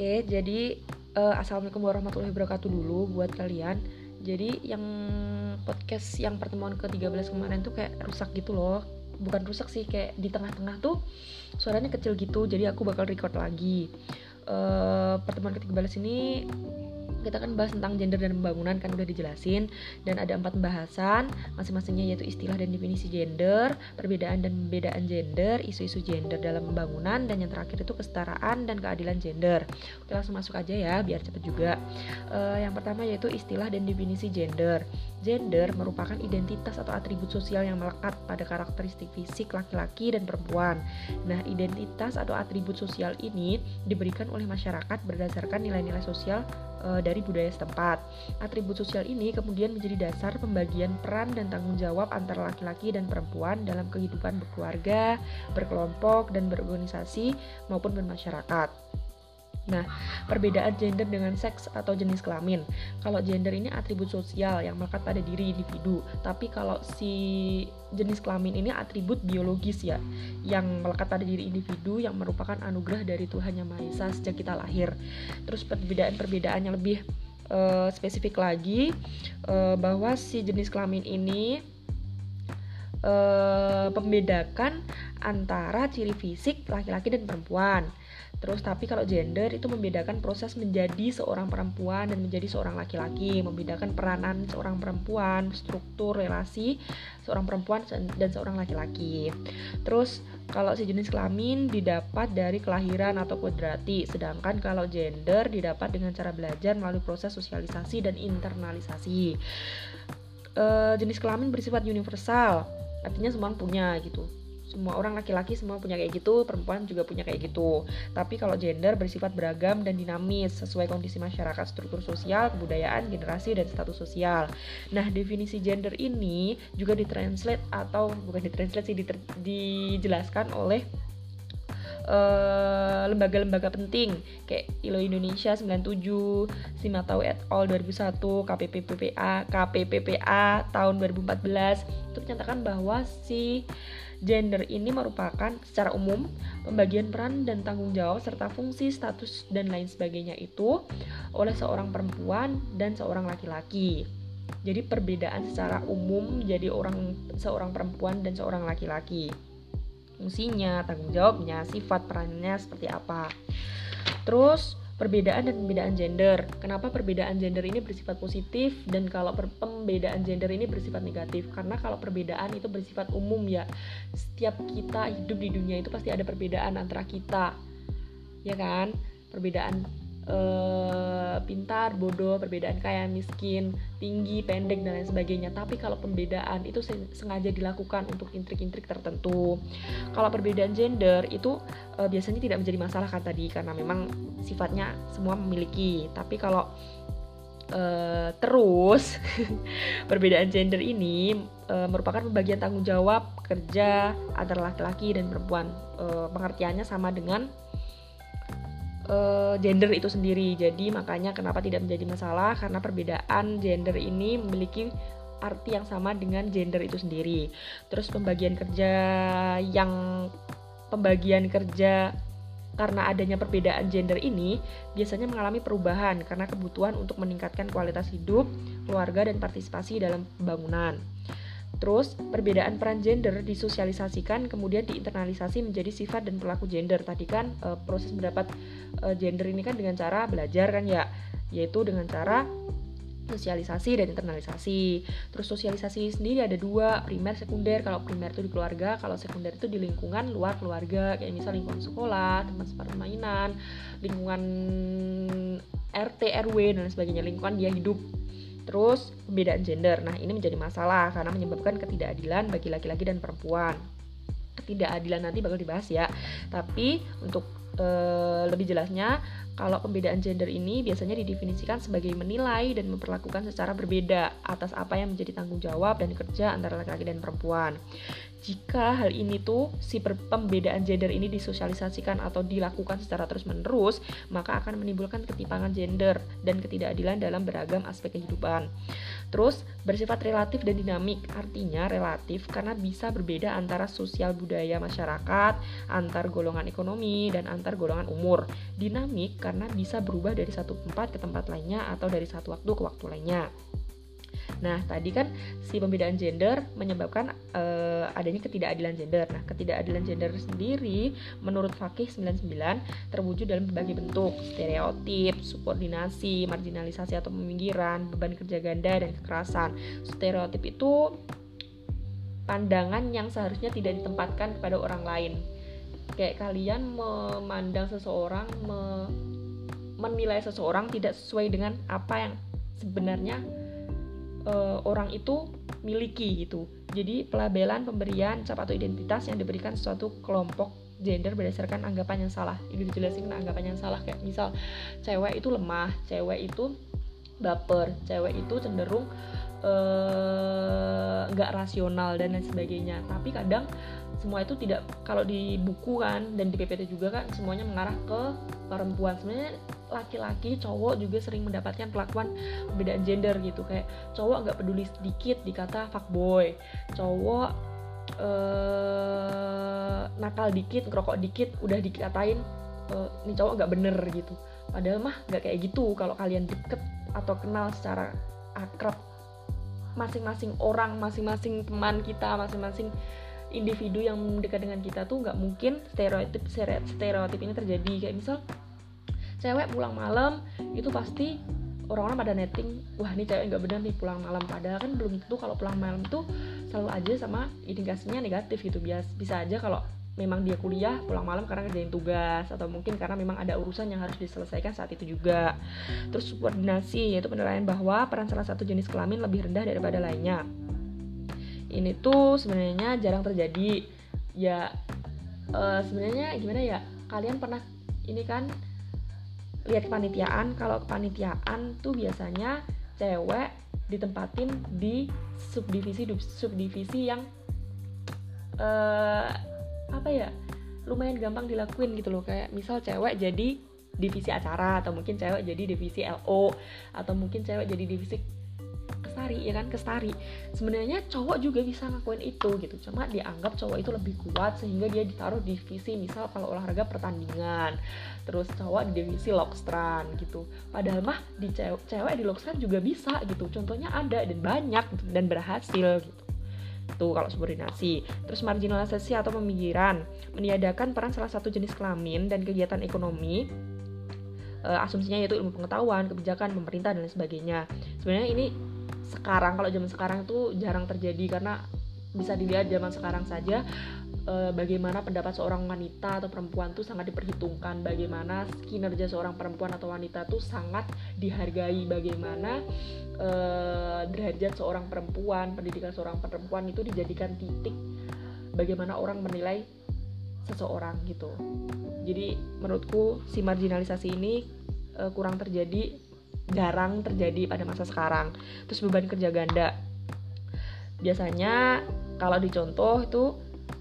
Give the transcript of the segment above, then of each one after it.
Oke, jadi uh, assalamualaikum warahmatullahi wabarakatuh dulu buat kalian. Jadi yang podcast yang pertemuan ke-13 kemarin tuh kayak rusak gitu loh. Bukan rusak sih, kayak di tengah-tengah tuh suaranya kecil gitu. Jadi aku bakal record lagi. Uh, pertemuan ke-13 ini kita kan bahas tentang gender dan pembangunan kan udah dijelasin dan ada empat pembahasan masing-masingnya yaitu istilah dan definisi gender, perbedaan dan pembedaan gender, isu-isu gender dalam pembangunan dan yang terakhir itu kesetaraan dan keadilan gender. Oke langsung masuk aja ya biar cepet juga. Uh, yang pertama yaitu istilah dan definisi gender. Gender merupakan identitas atau atribut sosial yang melekat pada karakteristik fisik laki-laki dan perempuan. Nah, identitas atau atribut sosial ini diberikan oleh masyarakat berdasarkan nilai-nilai sosial e, dari budaya setempat. Atribut sosial ini kemudian menjadi dasar pembagian peran dan tanggung jawab antara laki-laki dan perempuan dalam kehidupan berkeluarga, berkelompok, dan berorganisasi maupun bermasyarakat. Nah, perbedaan gender dengan seks atau jenis kelamin. Kalau gender ini atribut sosial yang melekat pada diri individu, tapi kalau si jenis kelamin ini atribut biologis ya, yang melekat pada diri individu yang merupakan anugerah dari Tuhan Yang Maha Esa sejak kita lahir. Terus perbedaan-perbedaan yang lebih uh, spesifik lagi uh, bahwa si jenis kelamin ini uh, membedakan antara ciri fisik laki-laki dan perempuan Terus tapi kalau gender itu membedakan proses menjadi seorang perempuan dan menjadi seorang laki-laki, membedakan peranan seorang perempuan, struktur relasi seorang perempuan dan seorang laki-laki. Terus kalau si jenis kelamin didapat dari kelahiran atau kuadrati, sedangkan kalau gender didapat dengan cara belajar melalui proses sosialisasi dan internalisasi. E, jenis kelamin bersifat universal, artinya semua punya gitu semua orang laki-laki semua punya kayak gitu, perempuan juga punya kayak gitu. Tapi kalau gender bersifat beragam dan dinamis sesuai kondisi masyarakat, struktur sosial, kebudayaan, generasi dan status sosial. Nah, definisi gender ini juga ditranslate atau bukan ditranslate sih dijelaskan oleh eh, lembaga-lembaga uh, penting kayak ILO Indonesia 97, Simatau et al 2001, KPPPA, KPPPA tahun 2014 itu menyatakan bahwa si Gender ini merupakan secara umum pembagian peran dan tanggung jawab serta fungsi, status dan lain sebagainya itu oleh seorang perempuan dan seorang laki-laki. Jadi perbedaan secara umum jadi orang seorang perempuan dan seorang laki-laki. Fungsinya, tanggung jawabnya, sifat perannya seperti apa. Terus perbedaan dan pembedaan gender. Kenapa perbedaan gender ini bersifat positif dan kalau pembedaan gender ini bersifat negatif? Karena kalau perbedaan itu bersifat umum ya. Setiap kita hidup di dunia itu pasti ada perbedaan antara kita. Ya kan? Perbedaan uh, pintar, bodoh, perbedaan kaya, miskin, tinggi, pendek dan lain sebagainya. Tapi kalau pembedaan itu sengaja dilakukan untuk intrik-intrik tertentu. Kalau perbedaan gender itu uh, biasanya tidak menjadi masalah kan tadi karena memang sifatnya semua memiliki. Tapi kalau Uh, terus perbedaan gender ini uh, merupakan pembagian tanggung jawab kerja antara laki-laki dan perempuan. Uh, pengertiannya sama dengan uh, gender itu sendiri. Jadi makanya kenapa tidak menjadi masalah karena perbedaan gender ini memiliki arti yang sama dengan gender itu sendiri. Terus pembagian kerja yang pembagian kerja karena adanya perbedaan gender ini biasanya mengalami perubahan karena kebutuhan untuk meningkatkan kualitas hidup, keluarga dan partisipasi dalam pembangunan. Terus, perbedaan peran gender disosialisasikan kemudian diinternalisasi menjadi sifat dan perilaku gender. Tadi kan e, proses mendapat e, gender ini kan dengan cara belajar kan ya, yaitu dengan cara sosialisasi dan internalisasi. Terus sosialisasi sendiri ada dua, primer, sekunder. Kalau primer itu di keluarga, kalau sekunder itu di lingkungan luar keluarga, kayak misal lingkungan sekolah, tempat permainan, lingkungan RT, RW dan sebagainya, lingkungan dia hidup Terus perbedaan gender. Nah, ini menjadi masalah karena menyebabkan ketidakadilan bagi laki-laki dan perempuan. Ketidakadilan nanti bakal dibahas ya. Tapi untuk e, lebih jelasnya kalau pembedaan gender ini biasanya didefinisikan sebagai menilai dan memperlakukan secara berbeda atas apa yang menjadi tanggung jawab dan kerja antara laki-laki dan perempuan. Jika hal ini tuh si pembedaan gender ini disosialisasikan atau dilakukan secara terus-menerus, maka akan menimbulkan ketimpangan gender dan ketidakadilan dalam beragam aspek kehidupan. Terus bersifat relatif dan dinamik, artinya relatif karena bisa berbeda antara sosial budaya masyarakat, antar golongan ekonomi dan antar golongan umur. Dinamik karena bisa berubah dari satu tempat ke tempat lainnya atau dari satu waktu ke waktu lainnya. Nah, tadi kan si pembedaan gender menyebabkan uh, adanya ketidakadilan gender. Nah, ketidakadilan gender sendiri menurut Fakih 99 terwujud dalam berbagai bentuk, stereotip, subordinasi, marginalisasi atau peminggiran, beban kerja ganda dan kekerasan. Stereotip itu pandangan yang seharusnya tidak ditempatkan kepada orang lain. Kayak kalian memandang seseorang, me menilai seseorang tidak sesuai dengan apa yang sebenarnya uh, orang itu miliki gitu. Jadi pelabelan pemberian cap atau identitas yang diberikan suatu kelompok gender berdasarkan anggapan yang salah. Ini dijelasin anggapan yang salah kayak misal cewek itu lemah, cewek itu baper, cewek itu cenderung nggak uh, rasional dan lain sebagainya. Tapi kadang semua itu tidak kalau di buku kan dan di PPT juga kan semuanya mengarah ke perempuan. Sebenarnya laki-laki cowok juga sering mendapatkan perlakuan perbedaan gender gitu kayak cowok nggak peduli sedikit dikata fuckboy cowok eh, nakal dikit ngerokok dikit udah dikatain eh, ini cowok nggak bener gitu padahal mah nggak kayak gitu kalau kalian deket atau kenal secara akrab masing-masing orang masing-masing teman kita masing-masing individu yang dekat dengan kita tuh nggak mungkin stereotip stereotip ini terjadi. Kayak misal cewek pulang malam itu pasti orang-orang pada netting wah ini cewek nggak benar nih pulang malam. Padahal kan belum tentu kalau pulang malam tuh selalu aja sama indikasinya negatif gitu. Bias bisa aja kalau memang dia kuliah pulang malam karena ngerjain tugas atau mungkin karena memang ada urusan yang harus diselesaikan saat itu juga. Terus subordinasi yaitu penilaian bahwa peran salah satu jenis kelamin lebih rendah daripada lainnya. Ini tuh sebenarnya jarang terjadi. Ya uh, sebenarnya gimana ya? Kalian pernah ini kan lihat kepanitiaan? Kalau kepanitiaan tuh biasanya cewek ditempatin di subdivisi subdivisi yang uh, apa ya lumayan gampang dilakuin gitu loh. Kayak misal cewek jadi divisi acara atau mungkin cewek jadi divisi LO atau mungkin cewek jadi divisi kestari ya kan? Kestari. Sebenarnya cowok juga bisa ngakuin itu gitu. Cuma dianggap cowok itu lebih kuat sehingga dia ditaruh di divisi misal kalau olahraga pertandingan terus cowok di divisi lokstran gitu. Padahal mah di cewek, cewek di lokstran juga bisa gitu. Contohnya ada dan banyak gitu, dan berhasil gitu tuh kalau subordinasi terus marginalisasi atau pemikiran meniadakan peran salah satu jenis kelamin dan kegiatan ekonomi uh, asumsinya yaitu ilmu pengetahuan, kebijakan, pemerintah dan lain sebagainya. Sebenarnya ini sekarang kalau zaman sekarang itu jarang terjadi karena bisa dilihat zaman sekarang saja e, bagaimana pendapat seorang wanita atau perempuan tuh sangat diperhitungkan. Bagaimana kinerja seorang perempuan atau wanita tuh sangat dihargai. Bagaimana e, derajat seorang perempuan pendidikan seorang perempuan itu dijadikan titik bagaimana orang menilai seseorang gitu. Jadi menurutku si marginalisasi ini e, kurang terjadi jarang terjadi pada masa sekarang. Terus beban kerja ganda biasanya kalau dicontoh itu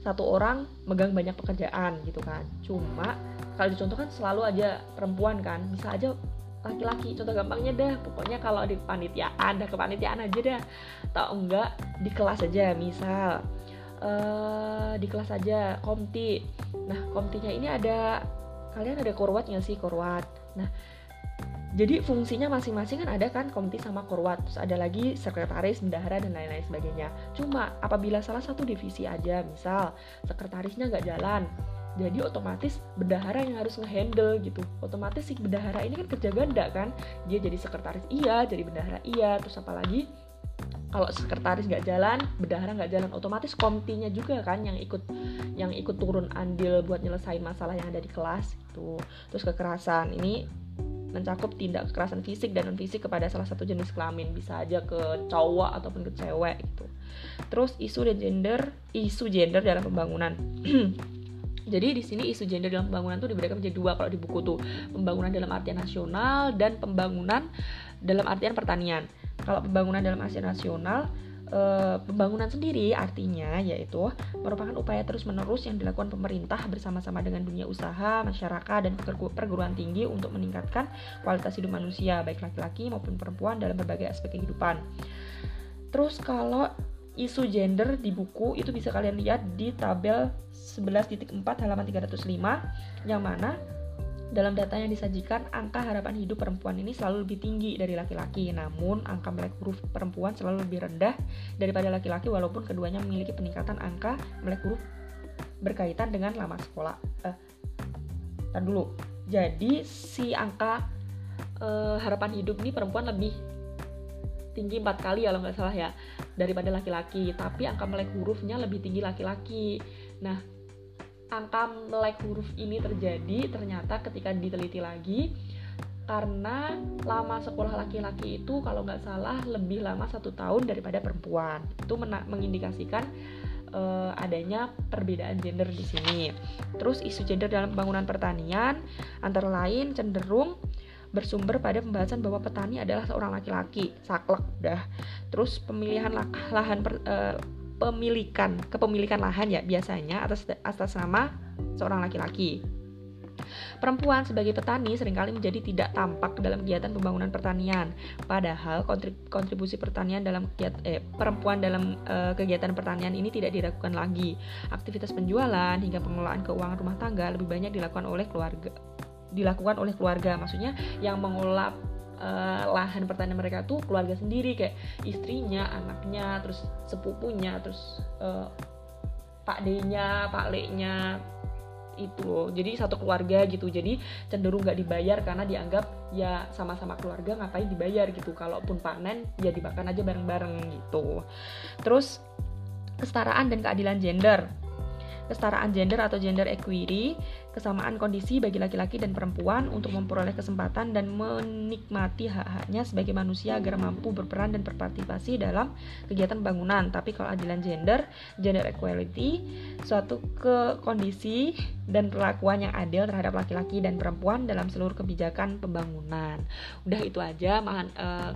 satu orang megang banyak pekerjaan gitu kan. Cuma kalau dicontoh kan selalu aja perempuan kan. Bisa aja laki-laki. Contoh gampangnya dah. Pokoknya kalau di panitiaan dah kepanitiaan aja dah. Atau enggak di kelas aja. Misal uh, di kelas aja komti. Nah komtinya ini ada kalian ada korwatnya sih? Korwat. Nah jadi fungsinya masing-masing kan ada kan komite sama korwat terus ada lagi sekretaris bendahara dan lain-lain sebagainya cuma apabila salah satu divisi aja misal sekretarisnya nggak jalan jadi otomatis bendahara yang harus ngehandle gitu otomatis si bendahara ini kan kerja ganda kan dia jadi sekretaris iya jadi bendahara iya terus apalagi kalau sekretaris nggak jalan, bendahara nggak jalan, otomatis komtinya juga kan yang ikut yang ikut turun andil buat nyelesain masalah yang ada di kelas itu. Terus kekerasan ini mencakup tindak kekerasan fisik dan non fisik kepada salah satu jenis kelamin. Bisa aja ke cowok ataupun ke cewek gitu. Terus isu dan gender isu gender dalam pembangunan. Jadi di sini isu gender dalam pembangunan tuh diberikan menjadi dua kalau di buku tuh. Pembangunan dalam artian nasional dan pembangunan dalam artian pertanian. Kalau pembangunan dalam artian nasional e, pembangunan sendiri artinya yaitu merupakan upaya terus-menerus yang dilakukan pemerintah bersama-sama dengan dunia usaha, masyarakat, dan perguruan tinggi untuk meningkatkan kualitas hidup manusia, baik laki-laki maupun perempuan dalam berbagai aspek kehidupan. Terus kalau isu gender di buku itu bisa kalian lihat di tabel 11.4 halaman 305 yang mana dalam data yang disajikan, angka harapan hidup perempuan ini selalu lebih tinggi dari laki-laki. Namun, angka melek huruf perempuan selalu lebih rendah daripada laki-laki walaupun keduanya memiliki peningkatan angka melek huruf berkaitan dengan lama sekolah. Eh, tar dulu. Jadi, si angka eh, harapan hidup ini perempuan lebih tinggi empat kali kalau nggak salah ya daripada laki-laki. Tapi angka melek hurufnya lebih tinggi laki-laki. Nah, angka melek huruf ini terjadi ternyata ketika diteliti lagi karena lama sekolah laki-laki itu kalau nggak salah lebih lama satu tahun daripada perempuan itu mengindikasikan uh, adanya perbedaan gender di sini. Terus isu gender dalam pembangunan pertanian antara lain cenderung bersumber pada pembahasan bahwa petani adalah seorang laki-laki, saklek dah. Terus pemilihan lahan per, uh, pemilikan kepemilikan lahan ya biasanya atas atas nama seorang laki-laki. Perempuan sebagai petani sering kali menjadi tidak tampak dalam kegiatan pembangunan pertanian. Padahal kontribusi pertanian dalam kegiatan, eh, perempuan dalam eh, kegiatan pertanian ini tidak dilakukan lagi. Aktivitas penjualan hingga pengelolaan keuangan rumah tangga lebih banyak dilakukan oleh keluarga dilakukan oleh keluarga maksudnya yang mengelola uh, lahan pertanian mereka tuh keluarga sendiri kayak istrinya, anaknya, terus sepupunya, terus uh, Pak D-nya, Pak Le-nya itu loh. Jadi satu keluarga gitu. Jadi cenderung nggak dibayar karena dianggap ya sama-sama keluarga ngapain dibayar gitu. Kalaupun panen ya dimakan aja bareng-bareng gitu. Terus kesetaraan dan keadilan gender kesetaraan gender atau gender equity, kesamaan kondisi bagi laki-laki dan perempuan untuk memperoleh kesempatan dan menikmati hak-haknya sebagai manusia agar mampu berperan dan berpartisipasi dalam kegiatan bangunan. Tapi kalau adilan gender, gender equality, suatu ke kondisi dan perlakuan yang adil terhadap laki-laki dan perempuan dalam seluruh kebijakan pembangunan. Udah itu aja, mahan uh,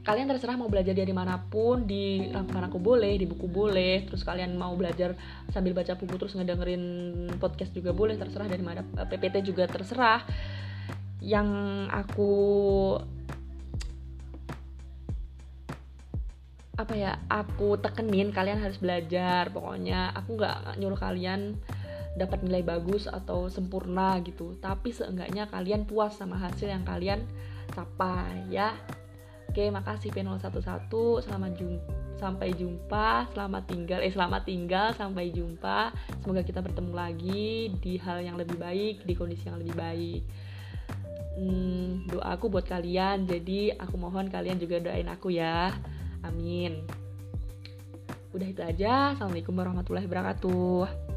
kalian terserah mau belajar dari mana pun di rangkuman aku boleh di buku boleh terus kalian mau belajar sambil baca buku terus ngedengerin podcast juga boleh terserah dari mana PPT juga terserah. Yang aku apa ya aku tekenin kalian harus belajar. Pokoknya aku nggak nyuruh kalian dapat nilai bagus atau sempurna gitu. Tapi seenggaknya kalian puas sama hasil yang kalian capai ya Oke, makasih P011. Selamat jumpa sampai jumpa, selamat tinggal, eh selamat tinggal, sampai jumpa. Semoga kita bertemu lagi di hal yang lebih baik, di kondisi yang lebih baik. Hmm, doa aku buat kalian, jadi aku mohon kalian juga doain aku ya. Amin. Udah itu aja. Assalamualaikum warahmatullahi wabarakatuh.